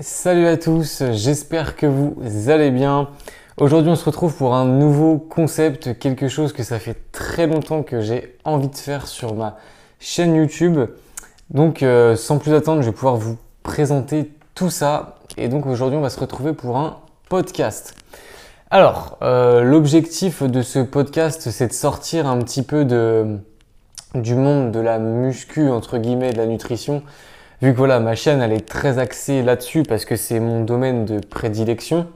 Salut à tous, j'espère que vous allez bien. Aujourd'hui on se retrouve pour un nouveau concept, quelque chose que ça fait très longtemps que j'ai envie de faire sur ma chaîne YouTube. Donc euh, sans plus attendre, je vais pouvoir vous présenter tout ça. Et donc aujourd'hui on va se retrouver pour un podcast. Alors, euh, l'objectif de ce podcast, c'est de sortir un petit peu du monde de la muscu, entre guillemets, de la nutrition, vu que voilà, ma chaîne elle est très axée là-dessus parce que c'est mon domaine de prédilection.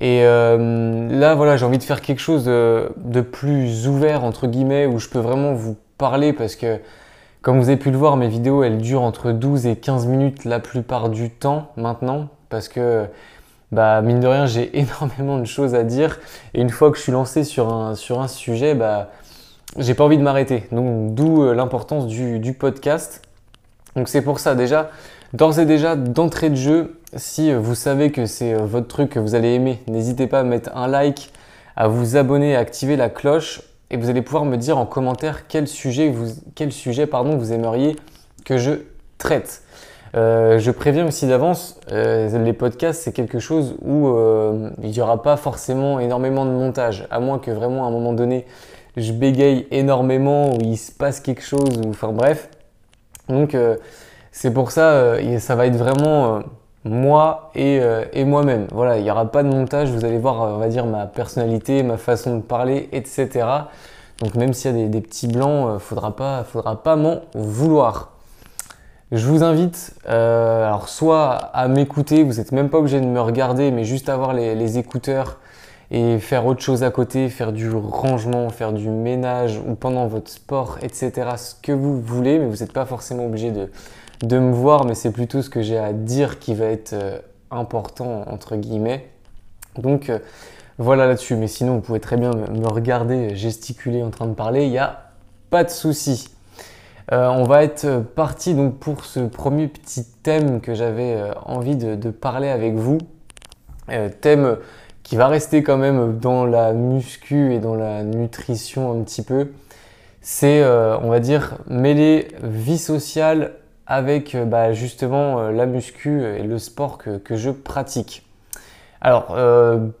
Et euh, là, voilà, j'ai envie de faire quelque chose de, plus ouvert entre guillemets où je peux vraiment vous parler parce que, comme vous avez pu le voir, mes vidéos elles durent entre 12 et 15 minutes la plupart du temps maintenant parce que, bah, mine de rien, j'ai énormément de choses à dire et une fois que je suis lancé sur un, sur un sujet, bah, j'ai pas envie de m'arrêter. Donc, d'où euh, l'importance du, du podcast. Donc c'est pour ça déjà, d'ores et déjà, d'entrée de jeu, si vous savez que c'est euh, votre truc que vous allez aimer, n'hésitez pas à mettre un like, à vous abonner, à activer la cloche et vous allez pouvoir me dire en commentaire quel sujet vous, quel sujet, pardon, vous aimeriez que je traite. Euh, je préviens aussi d'avance, euh, les podcasts c'est quelque chose où il n'y aura pas forcément énormément de montage, à moins que vraiment à un moment donné je bégaye énormément, ou il se passe quelque chose, ou enfin bref. Donc euh, c'est pour ça, euh, ça va être vraiment euh, moi et, moi-même. Voilà, il n'y aura pas de montage, vous allez voir, on va dire, ma personnalité, ma façon de parler, etc. Donc même s'il y a des, petits blancs, faudra pas, faudra pas m'en vouloir. Je vous invite, alors soit à m'écouter, vous n'êtes même pas obligé de me regarder, mais juste avoir les, écouteurs et faire autre chose à côté, faire du rangement, faire du ménage ou pendant votre sport, etc. Ce que vous voulez, mais vous n'êtes pas forcément obligé de, de me voir, mais c'est plutôt ce que j'ai à dire qui va être euh, important, entre guillemets. Donc euh, voilà là-dessus, mais sinon vous pouvez très bien me regarder gesticuler en train de parler, il n'y a pas de souci. Euh, on va être parti donc pour ce premier petit thème que j'avais envie de, de, parler avec vous. thème qui va rester quand même dans la muscu et dans la nutrition un petit peu, c'est, euh, on va dire, mêler vie sociale avec euh, bah, justement euh, la muscu et le sport que, je pratique. Alors,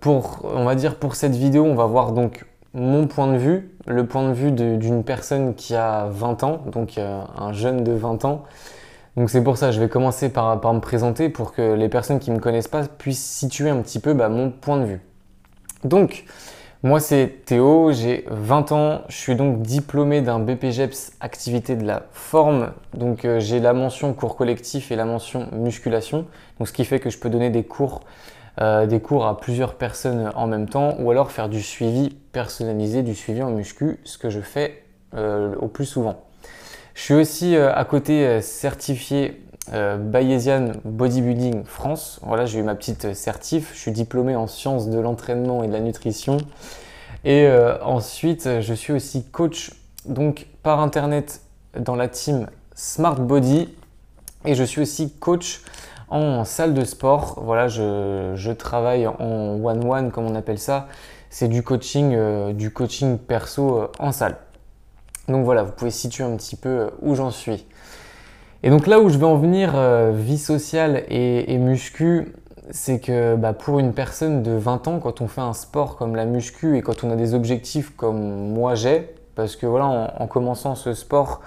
pour, on va dire pour cette vidéo, on va voir donc mon point de vue, le point de vue d'une personne qui a 20 ans, donc un jeune de 20 ans, donc c'est pour ça, je vais commencer par, me présenter pour que les personnes qui ne me connaissent pas puissent situer un petit peu bah, mon point de vue. Donc, moi c'est Théo, j'ai 20 ans, je suis donc diplômé d'un BPGEPS activité de la forme. Donc euh, j'ai la mention cours collectif et la mention musculation. Ce qui fait que je peux donner des cours, euh, des cours à plusieurs personnes en même temps ou alors faire du suivi personnalisé, du suivi en muscu, ce que je fais euh, au plus souvent. Je suis aussi euh, à côté euh, certifié euh, Bayesian Bodybuilding France. Voilà, j'ai eu ma petite certif. Je suis diplômé en sciences de l'entraînement et de la nutrition. Et ensuite, je suis aussi coach donc par internet dans la team Smart Body. Et je suis aussi coach en salle de sport. Voilà, je, travaille en one-one comme on appelle ça. C'est du coaching, du coaching perso en salle. Donc voilà, vous pouvez situer un petit peu euh, où j'en suis. Et donc là où je vais en venir, euh, vie sociale et, muscu, c'est que bah, pour une personne de 20 ans, quand on fait un sport comme la muscu et quand on a des objectifs comme moi j'ai, parce que voilà, en, commençant ce sport,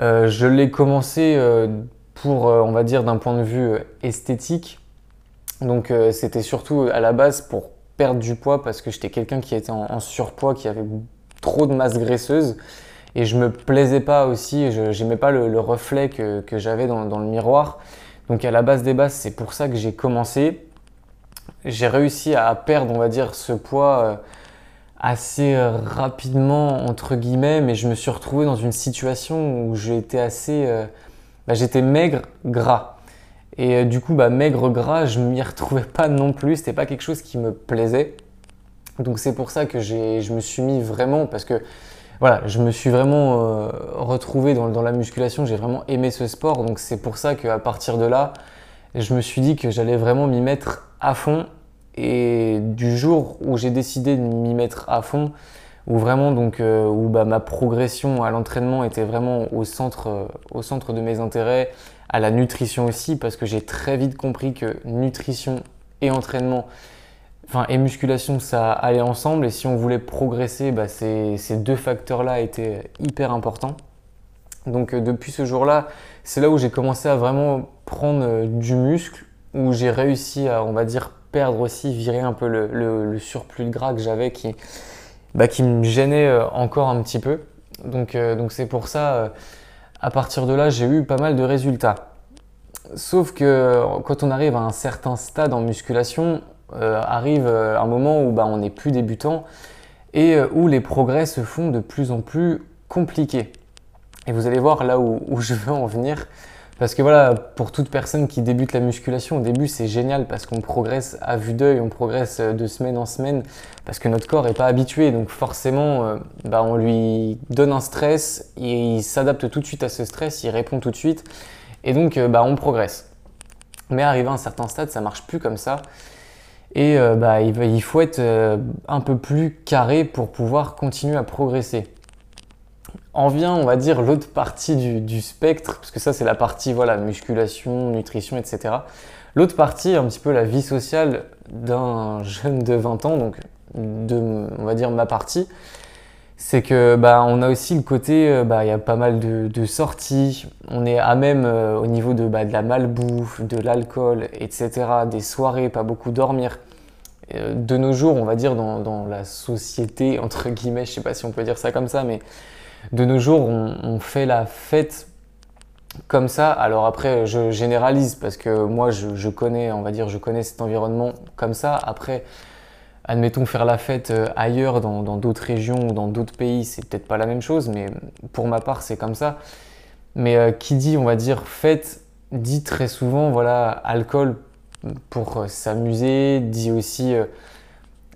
euh, je l'ai commencé pour, on va dire, d'un point de vue esthétique. Donc c'était surtout à la base pour perdre du poids parce que j'étais quelqu'un qui était en, surpoids, qui avait trop de masse graisseuse et je me plaisais pas aussi, je n'aimais pas le, reflet que, j'avais dans, dans, le miroir. Donc à la base des bases, c'est pour ça que j'ai commencé. J'ai réussi à perdre, on va dire, ce poids euh, assez euh, rapidement, entre guillemets, mais je me suis retrouvé dans une situation où j'étais assez... Euh, bah, j'étais maigre, gras. Et du coup, bah, maigre, gras, je m'y retrouvais pas non plus, c'était pas quelque chose qui me plaisait. Donc c'est pour ça que je me suis mis vraiment, parce que voilà, je me suis vraiment euh, retrouvé dans, la musculation, j'ai vraiment aimé ce sport, donc c'est pour ça qu'à partir de là, je me suis dit que j'allais vraiment m'y mettre à fond. Et du jour où j'ai décidé de m'y mettre à fond, où vraiment donc où bah, ma progression à l'entraînement était vraiment au centre, au centre de mes intérêts, à la nutrition aussi, parce que j'ai très vite compris que nutrition et entraînement, enfin et musculation, ça allait ensemble. Et si on voulait progresser, bah, ces, deux facteurs-là étaient hyper importants. Donc depuis ce jour-là, c'est là où j'ai commencé à vraiment prendre du muscle, où j'ai réussi à, on va dire, perdre aussi, virer un peu le, surplus de gras que j'avais qui, bah, me gênait euh, encore un petit peu. Donc euh, c'est pour ça, euh, à partir de là, j'ai eu pas mal de résultats. Sauf que quand on arrive à un certain stade en musculation, arrive un moment où bah, on n'est plus débutant et où les progrès se font de plus en plus compliqués. Et vous allez voir là où, je veux en venir. Parce que voilà, pour toute personne qui débute la musculation, au début c'est génial parce qu'on progresse à vue d'œil, on progresse euh, de semaine en semaine parce que notre corps n'est pas habitué. Donc forcément, euh, bah, on lui donne un stress, et il s'adapte tout de suite à ce stress, il répond tout de suite et donc euh, bah, on progresse. Mais arrivé à un certain stade, ça marche plus comme ça. Et bah, il faut être un peu plus carré pour pouvoir continuer à progresser en vient, on va dire, l'autre partie du, spectre, parce que ça, c'est la partie, voilà, musculation, nutrition, etc. L'autre partie, un petit peu la vie sociale d'un jeune de 20 ans, donc de, on va dire, ma partie, c'est que bah, on a aussi le côté, euh, bah, il y a pas mal de, sorties, on est à même euh, au niveau de, bah, de la malbouffe, de l'alcool, etc., des soirées, pas beaucoup dormir. Euh, de nos jours, on va dire, dans, dans la société, entre guillemets, je sais pas si on peut dire ça comme ça, mais de nos jours, on, fait la fête comme ça. Alors après, je généralise parce que moi, je, connais, on va dire, je connais cet environnement comme ça. Après, admettons faire la fête euh, ailleurs, dans d'autres régions ou dans d'autres pays, c'est peut-être pas la même chose, mais pour ma part, c'est comme ça. Mais euh, qui dit, on va dire, fête, dit très souvent, voilà, alcool pour euh, s'amuser, dit aussi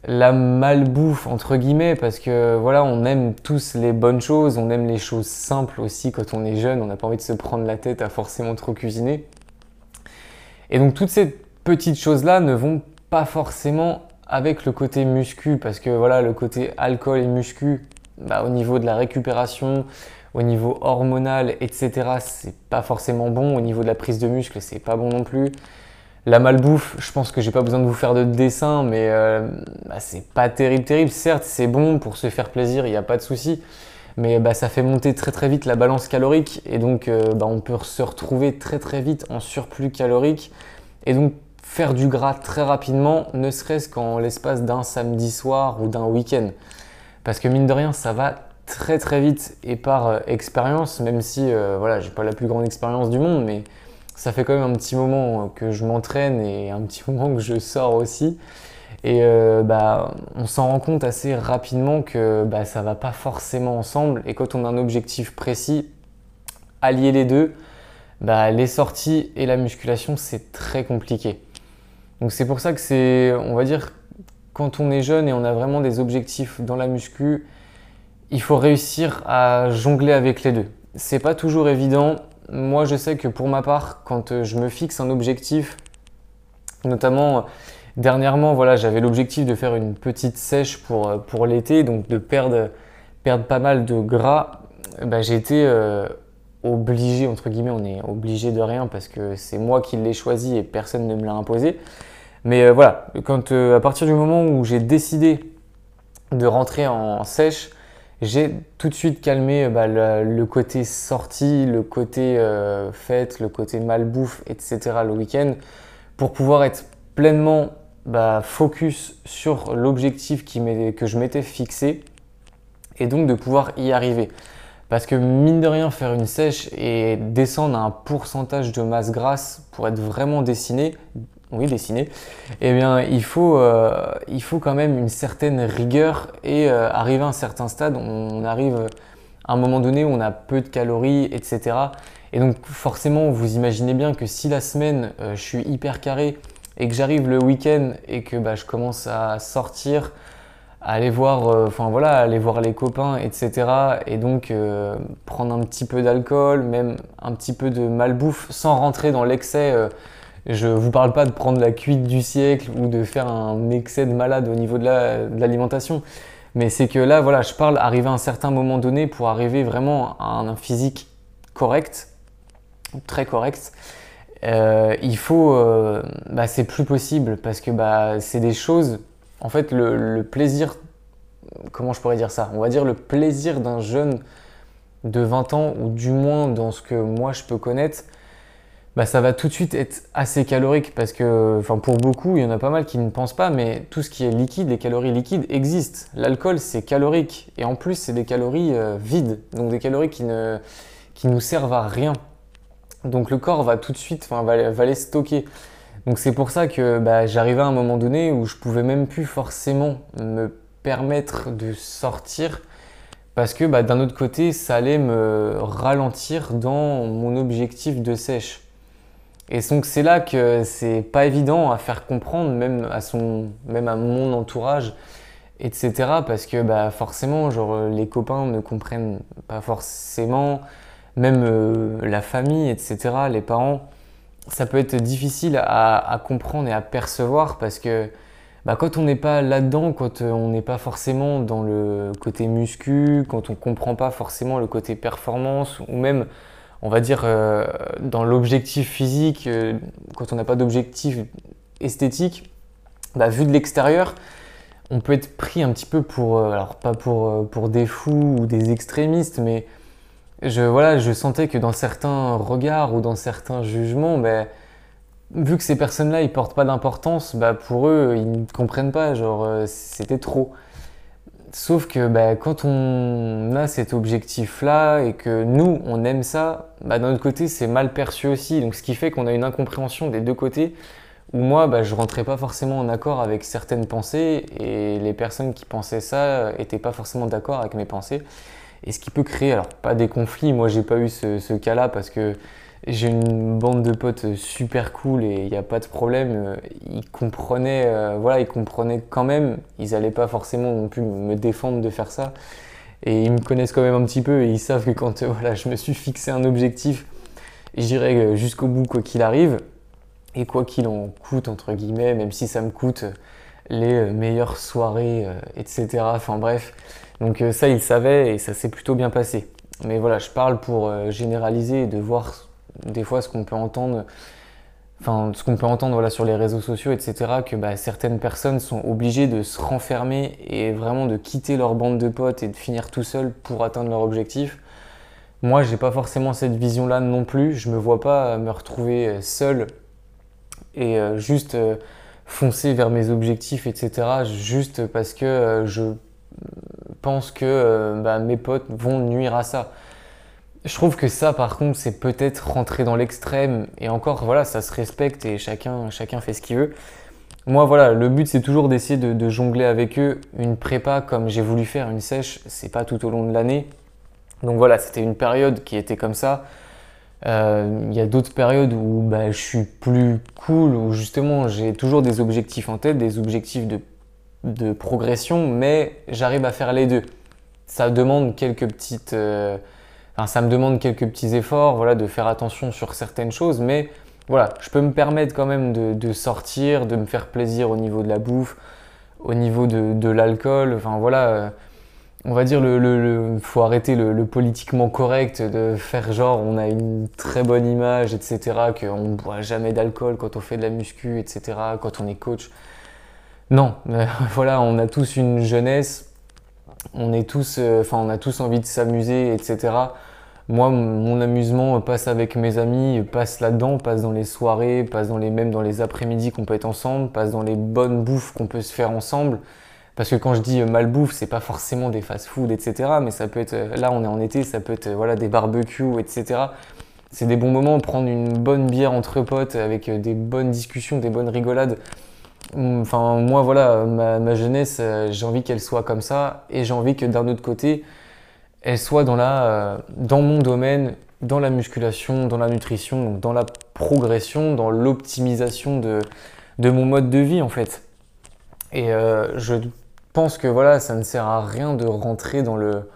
la malbouffe entre guillemets parce que voilà on aime tous les bonnes choses, on aime les choses simples aussi quand on est jeune, on n'a pas envie de se prendre la tête à forcément trop cuisiner. Et donc toutes ces petites choses là ne vont pas forcément avec le côté muscu parce que voilà le côté alcool et muscu bah, au niveau de la récupération, au niveau hormonal etc c'est pas forcément bon, au niveau de la prise de muscle c'est pas bon non plus. La malbouffe, je pense que j'ai pas besoin de vous faire de dessin, mais euh, bah, c'est pas terrible, terrible. Certes, c'est bon pour se faire plaisir, il n'y a pas de souci, mais bah, ça fait monter très très vite la balance calorique et donc euh, on peut se retrouver très très vite en surplus calorique et donc faire du gras très rapidement, ne serait-ce qu'en l'espace d'un samedi soir ou d'un week-end. Parce que mine de rien, ça va très très vite et par euh, expérience, même si voilà, j'ai pas la plus grande expérience du monde, mais ça fait quand même un petit moment que je m'entraîne et un petit moment que je sors aussi. Et euh, bah, on s'en rend compte assez rapidement que bah, ça va pas forcément ensemble. Et quand on a un objectif précis, allier les deux, bah, les sorties et la musculation, c'est très compliqué. Donc c'est pour ça que c'est, on va dire, quand on est jeune et on a vraiment des objectifs dans la muscu, il faut réussir à jongler avec les deux. C'est pas toujours évident moi, je sais que pour ma part, quand euh, je me fixe un objectif, notamment euh, dernièrement, voilà, j'avais l'objectif de faire une petite sèche pour, euh, pour l'été, donc de perdre, pas mal de gras. Bah, j'ai été obligé, entre guillemets, on est obligé de rien parce que c'est moi qui l'ai choisi et personne ne me l'a imposé. Mais voilà, quand, à partir du moment où j'ai décidé de rentrer en sèche, j'ai tout de suite calmé euh, bah, le, côté sortie, le côté euh, fête, le côté malbouffe, etc. le week-end pour pouvoir être pleinement bah, focus sur l'objectif que je m'étais fixé et donc de pouvoir y arriver. Parce que mine de rien, faire une sèche et descendre à un pourcentage de masse grasse pour être vraiment dessiné, oui, dessiner, eh bien, il faut, euh, quand même une certaine rigueur et euh, arriver à un certain stade, on, arrive à un moment donné où on a peu de calories, etc. Et donc, forcément, vous imaginez bien que si la semaine, euh, je suis hyper carré et que j'arrive le week-end et que bah, je commence à sortir, aller voir, enfin voilà, aller voir les copains, etc. Et donc, prendre un petit peu d'alcool, même un petit peu de malbouffe, sans rentrer dans l'excès je vous parle pas de prendre la cuite du siècle ou de faire un excès de malade au niveau de l'alimentation. Mais c'est que là, voilà, je parle arriver à un certain moment donné pour arriver vraiment à un physique correct, très correct. Euh, il faut, euh, bah, c'est plus possible parce que bah, c'est des choses. En fait, le, plaisir, comment je pourrais dire ça? On va dire le plaisir d'un jeune de 20 ans, ou du moins dans ce que moi je peux connaître, bah, ça va tout de suite être assez calorique parce que, enfin, pour beaucoup, il y en a pas mal qui ne pensent pas, mais tout ce qui est liquide, les calories liquides existent. L'alcool, c'est calorique et en plus, c'est des calories euh, vides, donc des calories qui ne, qui nous servent à rien. Donc le corps va tout de suite, enfin, va, va les stocker. Donc c'est pour ça que bah, j'arrivais à un moment donné où je pouvais même plus forcément me permettre de sortir parce que bah, d'un autre côté, ça allait me ralentir dans mon objectif de sèche. Et donc c'est là que c'est pas évident à faire comprendre, même à, son, même à mon entourage, etc. Parce que bah, forcément, genre, les copains ne comprennent pas forcément, même euh, la famille, etc., les parents, ça peut être difficile à, comprendre et à percevoir parce que bah, quand on n'est pas là-dedans, quand on n'est pas forcément dans le côté muscu, quand on comprend pas forcément le côté performance ou même on va dire, euh, dans l'objectif physique, euh, quand on n'a pas d'objectif esthétique, bah, vu de l'extérieur, on peut être pris un petit peu pour, euh, alors pas pour, pour des fous ou des extrémistes, mais je, voilà, je sentais que dans certains regards ou dans certains jugements, bah, vu que ces personnes-là, ils portent pas d'importance, bah, pour eux, ils ne comprennent pas, genre, c'était trop. Sauf que bah, quand on a cet objectif-là et que nous, on aime ça, bah, d'un autre côté, c'est mal perçu aussi. Donc, ce qui fait qu'on a une incompréhension des deux côtés où moi, bah, je rentrais pas forcément en accord avec certaines pensées et les personnes qui pensaient ça n'étaient pas forcément d'accord avec mes pensées. Et ce qui peut créer, alors pas des conflits, moi j'ai pas eu ce, cas-là parce que j'ai une bande de potes super cool et il n'y a pas de problème. Ils comprenaient, euh, voilà, ils comprenaient quand même. Ils n'allaient pas forcément non plus me défendre de faire ça. Et ils me connaissent quand même un petit peu et ils savent que quand euh, voilà, je me suis fixé un objectif, j'irai jusqu'au bout quoi qu'il arrive. Et quoi qu'il en coûte, entre guillemets, même si ça me coûte les meilleures soirées, etc. Enfin bref. Donc euh, ça, ils savaient et ça s'est plutôt bien passé. Mais voilà, je parle pour généraliser et de voir des fois ce qu'on peut entendre, enfin ce qu'on peut entendre voilà, sur les réseaux sociaux, etc., que bah, certaines personnes sont obligées de se renfermer et vraiment de quitter leur bande de potes et de finir tout seul pour atteindre leur objectif. Moi, j'ai pas forcément cette vision-là non plus. Je me vois pas me retrouver seul et euh, juste euh, foncer vers mes objectifs, etc. Juste parce que euh, je pense que bah, mes potes vont nuire à ça. Je trouve que ça, par contre, c'est peut-être rentrer dans l'extrême. Et encore, voilà, ça se respecte et chacun, chacun fait ce qu'il veut. Moi, voilà, le but, c'est toujours d'essayer de, jongler avec eux. Une prépa, comme j'ai voulu faire une sèche, c'est pas tout au long de l'année. Donc voilà, c'était une période qui était comme ça. Euh, il y a d'autres périodes où bah, je suis plus cool, où justement j'ai toujours des objectifs en tête, des objectifs de, progression, mais j'arrive à faire les deux. Ça demande quelques petites. Euh, ça me demande quelques petits efforts, voilà, de faire attention sur certaines choses, mais voilà, je peux me permettre quand même de, sortir, de me faire plaisir au niveau de la bouffe, au niveau de, l'alcool. Enfin voilà, euh, on va dire le, le, faut arrêter le, politiquement correct de faire genre on a une très bonne image, etc. Qu'on ne boit jamais d'alcool quand on fait de la muscu, etc. Quand on est coach. Non, voilà, on a tous une jeunesse, on est tous, euh, enfin on a tous envie de s'amuser, etc moi, mon amusement passe avec mes amis, passe là-dedans, passe dans les soirées, passe dans les mêmes dans les après-midi qu'on peut être ensemble, passe dans les bonnes bouffes qu'on peut se faire ensemble. Parce que quand je dis mal bouffe, c'est pas forcément des fast-food, etc. Mais ça peut être, là on est en été, ça peut être voilà des barbecues, etc. C'est des bons moments, prendre une bonne bière entre potes avec des bonnes discussions, des bonnes rigolades. Enfin, moi, voilà, ma, jeunesse, j'ai envie qu'elle soit comme ça, et j'ai envie que d'un autre côté, elle soit dans, la, euh, dans mon domaine, dans la musculation, dans la nutrition, dans la progression, dans l'optimisation de, de mon mode de vie en fait. Et euh, je pense que voilà, ça ne sert à rien de rentrer dans, le,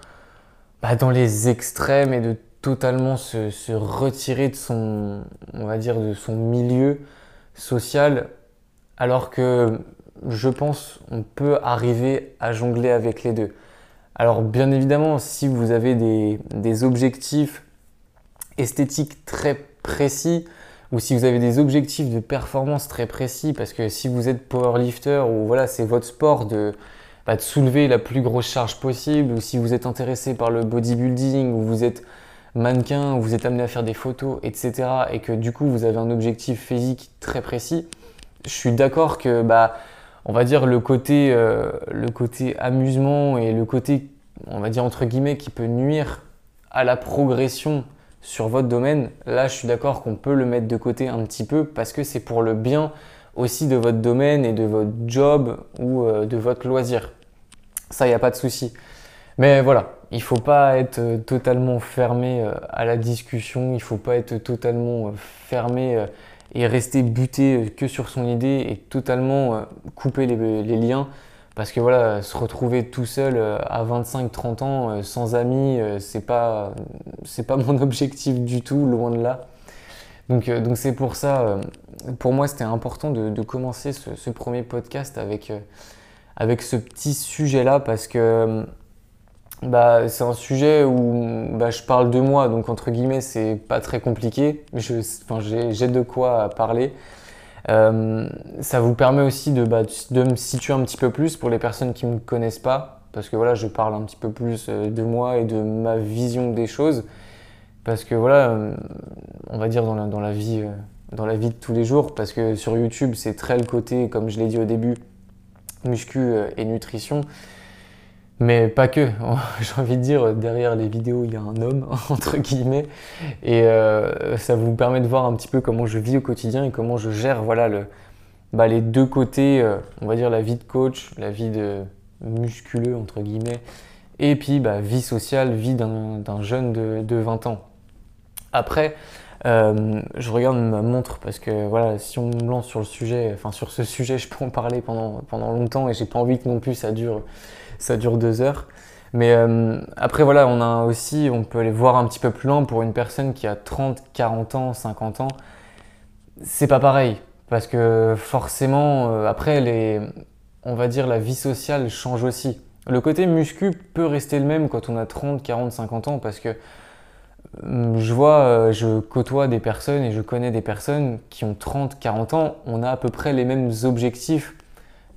bah, dans les extrêmes et de totalement se, se, retirer de son, on va dire, de son milieu social, alors que je pense, on peut arriver à jongler avec les deux. Alors bien évidemment, si vous avez des, objectifs esthétiques très précis, ou si vous avez des objectifs de performance très précis, parce que si vous êtes powerlifter ou voilà, c'est votre sport de, bah, de soulever la plus grosse charge possible, ou si vous êtes intéressé par le bodybuilding, ou vous êtes mannequin, ou vous êtes amené à faire des photos, etc., et que du coup vous avez un objectif physique très précis, je suis d'accord que bah, on va dire le côté, euh, le côté amusement et le côté, on va dire entre guillemets, qui peut nuire à la progression sur votre domaine, là je suis d'accord qu'on peut le mettre de côté un petit peu parce que c'est pour le bien aussi de votre domaine et de votre job ou euh, de votre loisir. Ça, il n'y a pas de souci. Mais voilà, il faut pas être euh, totalement fermé à la discussion, il faut pas être totalement fermé et rester buté que sur son idée et totalement euh, couper les, liens. Parce que voilà, se retrouver tout seul euh, à 25-30 ans, euh, sans amis, c'est pas, pas mon objectif du tout, loin de là. Donc, donc c'est pour ça, pour moi, c'était important de, commencer ce, ce, premier podcast avec, avec ce petit sujet-là parce que bah, c'est un sujet où bah, je parle de moi, donc entre guillemets, c'est pas très compliqué. J'ai de quoi parler. Euh, ça vous permet aussi de, bah, de, me situer un petit peu plus pour les personnes qui ne me connaissent pas, parce que voilà, je parle un petit peu plus euh, de moi et de ma vision des choses. Parce que voilà, euh, on va dire dans la, dans la, vie, dans la vie de tous les jours, parce que sur YouTube, c'est très le côté, comme je l'ai dit au début, muscu et nutrition. Mais pas que. J'ai envie de dire, derrière les vidéos, il y a un homme, entre guillemets. Et euh, ça vous permet de voir un petit peu comment je vis au quotidien et comment je gère voilà, bah, les deux côtés, euh, on va dire la vie de coach, la vie de musculeux, entre guillemets, et puis bah, vie sociale, vie d'un jeune de, de, 20 ans. Après, euh, je regarde ma montre parce que voilà, si on me lance sur le sujet, enfin sur ce sujet, je peux en parler pendant, pendant longtemps et j'ai pas envie que non plus ça dure ça dure deux heures. Mais euh, après, voilà, on a aussi, on peut aller voir un petit peu plus loin pour une personne qui a 30, 40 ans, 50 ans. C'est pas pareil. Parce que forcément, euh, après, les, on va dire la vie sociale change aussi. Le côté muscu peut rester le même quand on a 30, 40, 50 ans parce que euh, je vois, je côtoie des personnes et je connais des personnes qui ont 30, 40 ans, on a à peu près les mêmes objectifs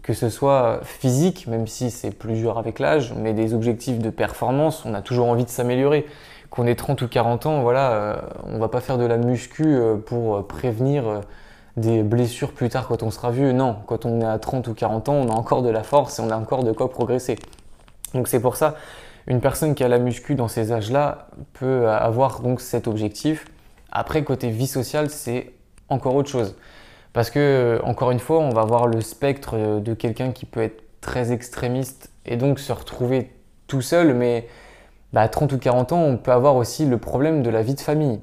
que ce soit physique, même si c'est plus dur avec l'âge, mais des objectifs de performance, on a toujours envie de s'améliorer. Qu'on ait 30 ou 40 ans, voilà, euh, on va pas faire de la muscu euh, pour prévenir euh, des blessures plus tard quand on sera vieux. Non, quand on est à 30 ou 40 ans, on a encore de la force et on a encore de quoi progresser. Donc c'est pour ça, une personne qui a la muscu dans ces âges-là peut avoir donc cet objectif. Après, côté vie sociale, c'est encore autre chose. Parce que, euh, encore une fois, on va voir le spectre euh, de quelqu'un qui peut être très extrémiste et donc se retrouver tout seul, mais bah, à 30 ou 40 ans, on peut avoir aussi le problème de la vie de famille,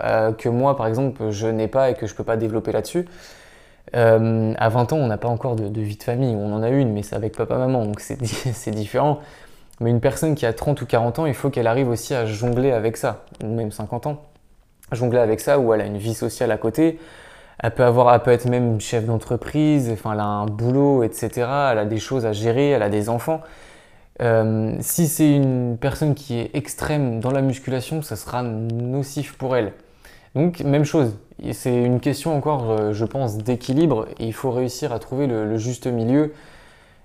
euh, que moi, par exemple, je n'ai pas et que je ne peux pas développer là-dessus. à 20 ans, on n'a pas encore de, vie de famille, on en a une, mais c'est avec papa-maman, donc c'est différent. Mais une personne qui a 30 ou 40 ans, il faut qu'elle arrive aussi à jongler avec ça, ou même 50 ans. Jongler avec ça, où elle a une vie sociale à côté, elle peut avoir, elle peut être même chef d'entreprise, enfin, elle a un boulot, etc. Elle a des choses à gérer, elle a des enfants. Euh, si c'est une personne qui est extrême dans la musculation, ça sera nocif pour elle. Donc, même chose. C'est une question encore, euh, je pense, d'équilibre. Il faut réussir à trouver le, juste milieu.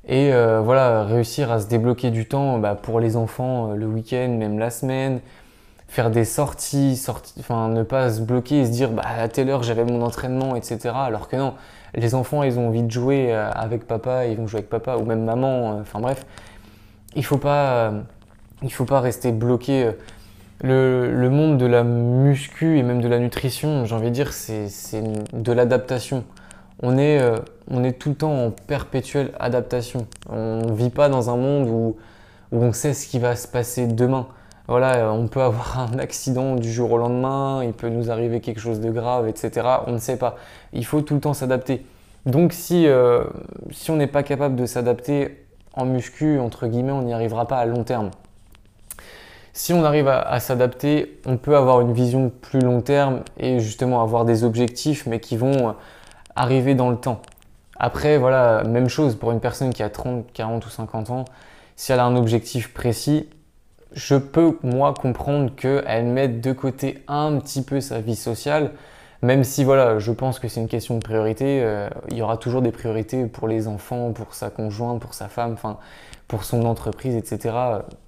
Et euh, voilà, réussir à se débloquer du temps bah, pour les enfants le week-end, même la semaine faire des sorties, enfin ne pas se bloquer et se dire bah, à telle heure j'avais mon entraînement, etc. Alors que non, les enfants ils ont envie de jouer euh, avec papa, ils vont jouer avec papa ou même maman. Euh, enfin bref, il faut pas, euh, il faut pas rester bloqué. Le, le, monde de la muscu et même de la nutrition, j'ai envie de dire, c'est de l'adaptation. On est, on est tout le temps en perpétuelle adaptation. On ne vit pas dans un monde où, où on sait ce qui va se passer demain voilà, euh, on peut avoir un accident du jour au lendemain, il peut nous arriver quelque chose de grave, etc. On ne sait pas. Il faut tout le temps s'adapter. Donc si, euh, si on n'est pas capable de s'adapter en muscu, entre guillemets, on n'y arrivera pas à long terme. Si on arrive à, s'adapter, on peut avoir une vision plus long terme et justement avoir des objectifs, mais qui vont arriver dans le temps. Après, voilà, même chose pour une personne qui a 30, 40 ou 50 ans, si elle a un objectif précis, je peux, moi, comprendre qu'elle mette de côté un petit peu sa vie sociale, même si, voilà, je pense que c'est une question de priorité. Euh, il y aura toujours des priorités pour les enfants, pour sa conjointe, pour sa femme, enfin, pour son entreprise, etc.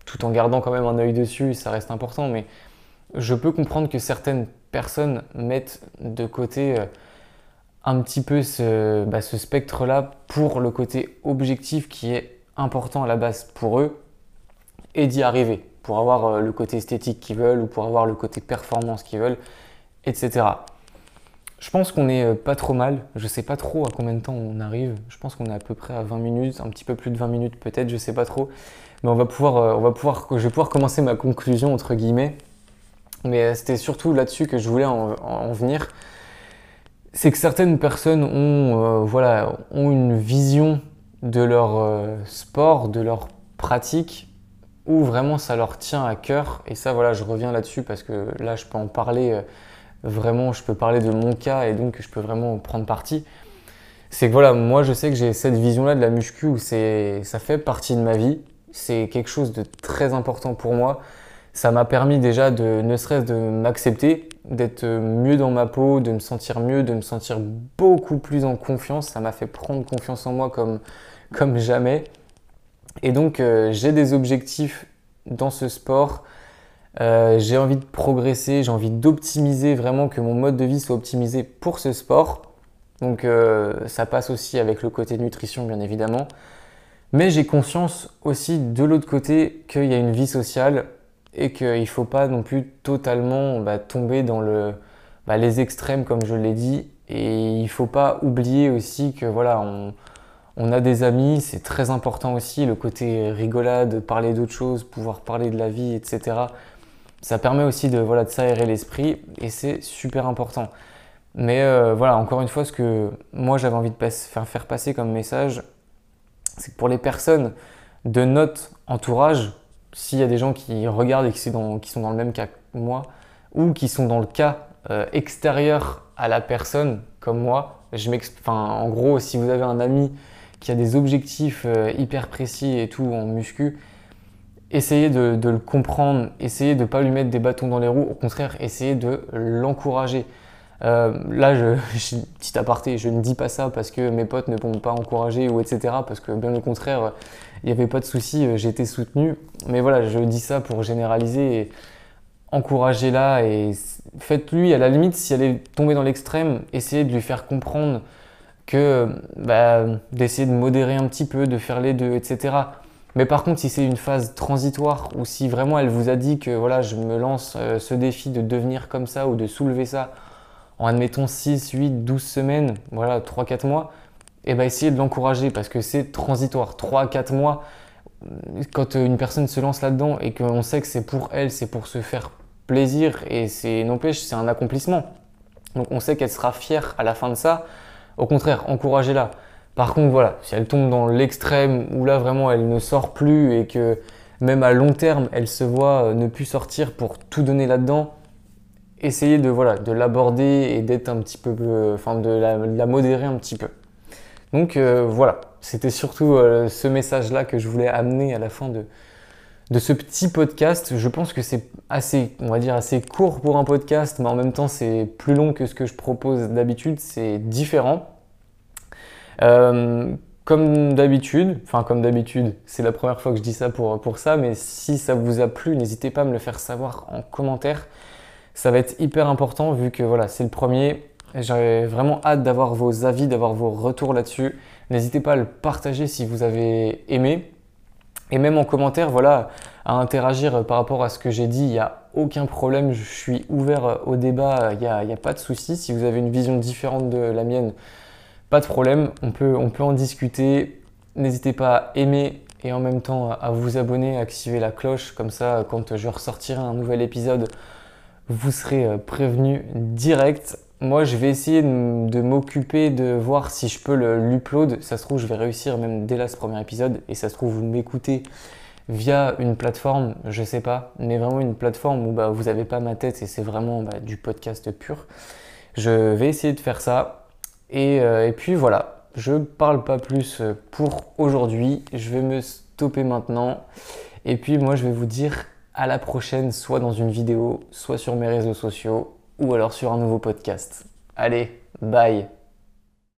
Tout en gardant quand même un œil dessus, ça reste important. Mais je peux comprendre que certaines personnes mettent de côté euh, un petit peu bah, ce spectre-là pour le côté objectif qui est important à la base pour eux et d'y arriver pour avoir euh, le côté esthétique qu'ils veulent ou pour avoir le côté performance qu'ils veulent, etc. Je pense qu'on est euh, pas trop mal. Je sais pas trop à combien de temps on arrive. Je pense qu'on est à peu près à 20 minutes, un petit peu plus de 20 minutes peut-être, je sais pas trop. Mais on va pouvoir, euh, on va pouvoir, je vais pouvoir commencer ma conclusion entre guillemets. Mais c'était surtout là-dessus que je voulais en, venir. C'est que certaines personnes ont, voilà, ont une vision de leur sport, de leur pratique où vraiment ça leur tient à cœur. Et ça, voilà, je reviens là-dessus parce que là, je peux en parler euh, vraiment, je peux parler de mon cas et donc je peux vraiment prendre parti. C'est que voilà, moi je sais que j'ai cette vision-là de la muscu où c'est, ça fait partie de ma vie. C'est quelque chose de très important pour moi. Ça m'a permis déjà de, ne serait-ce de m'accepter, d'être mieux dans ma peau, de me sentir mieux, de me sentir beaucoup plus en confiance. Ça m'a fait prendre confiance en moi comme, comme jamais. Et donc, euh, j'ai des objectifs dans ce sport. Euh, j'ai envie de progresser, j'ai envie d'optimiser vraiment que mon mode de vie soit optimisé pour ce sport. Donc, euh, ça passe aussi avec le côté nutrition, bien évidemment. Mais j'ai conscience aussi de l'autre côté qu'il y a une vie sociale et qu'il ne faut pas non plus totalement bah, tomber dans bah, les extrêmes, comme je l'ai dit. Et il ne faut pas oublier aussi que voilà, on, on a des amis, c'est très important aussi, le côté rigolade, parler d'autres choses, pouvoir parler de la vie, etc. Ça permet aussi de, voilà, de s'aérer l'esprit et c'est super important. Mais euh, voilà, encore une fois, ce que moi j'avais envie de faire, faire passer comme message, c'est que pour les personnes de notre entourage, s'il y a des gens qui regardent et qui sont dans, le même cas que moi, ou qui sont dans le cas euh, extérieur à la personne comme moi, je en gros, si vous avez un ami qui a des objectifs euh, hyper précis et tout en muscu, essayez de, le comprendre, essayez de ne pas lui mettre des bâtons dans les roues, au contraire, essayez de l'encourager. Euh, là, je, petit aparté, je ne dis pas ça parce que mes potes ne m'ont pas encouragé ou etc. Parce que bien au contraire, il n'y avait pas de souci, euh, j'étais soutenu. Mais voilà, je dis ça pour généraliser et encouragez-la et faites-lui, à la limite, si elle est tombée dans l'extrême, essayez de lui faire comprendre que bah, d'essayer de modérer un petit peu, de faire les deux, etc. Mais par contre, si c'est une phase transitoire ou si vraiment elle vous a dit que voilà, je me lance euh, ce défi de devenir comme ça ou de soulever ça en admettons 6, 8, 12 semaines, voilà, 3-4 mois, et eh ben essayez de l'encourager parce que c'est transitoire. 3-4 mois, quand une personne se lance là-dedans et qu'on sait que c'est pour elle, c'est pour se faire plaisir et c'est n'empêche, c'est un accomplissement. Donc on sait qu'elle sera fière à la fin de ça. Au contraire, encouragez-la. Par contre, voilà, si elle tombe dans l'extrême où là vraiment elle ne sort plus et que même à long terme elle se voit euh, ne plus sortir pour tout donner là-dedans, essayez de voilà de l'aborder et d'être un petit peu, euh, enfin de la, modérer un petit peu. Donc euh, voilà, c'était surtout ce message-là que je voulais amener à la fin de, de ce petit podcast. Je pense que c'est assez, on va dire, assez court pour un podcast, mais en même temps, c'est plus long que ce que je propose d'habitude. C'est différent. Euh, comme d'habitude, enfin comme d'habitude, c'est la première fois que je dis ça pour, pour ça, mais si ça vous a plu, n'hésitez pas à me le faire savoir en commentaire. Ça va être hyper important vu que voilà, c'est le premier. J'ai vraiment hâte d'avoir vos avis, d'avoir vos retours là-dessus. N'hésitez pas à le partager si vous avez aimé. Et même en commentaire, voilà, à interagir par rapport à ce que j'ai dit, il n'y a aucun problème, je suis ouvert au débat, il n'y a, pas de souci. Si vous avez une vision différente de la mienne, pas de problème, on peut, on peut en discuter. N'hésitez pas à aimer et en même temps à vous abonner, à activer la cloche, comme ça quand je ressortirai un nouvel épisode, vous serez euh, prévenu direct. Moi, je vais essayer de, m'occuper de voir si je peux l'upload. Ça se trouve, je vais réussir même dès là ce premier épisode. Et ça se trouve, vous m'écoutez via une plateforme, je sais pas, mais vraiment une plateforme où bah, vous n'avez pas ma tête et c'est vraiment bah, du podcast pur. Je vais essayer de faire ça. Et, euh, puis voilà, je parle pas plus pour aujourd'hui. Je vais me stopper maintenant. Et puis moi, je vais vous dire à la prochaine, soit dans une vidéo, soit sur mes réseaux sociaux, ou alors sur un nouveau podcast. Allez, bye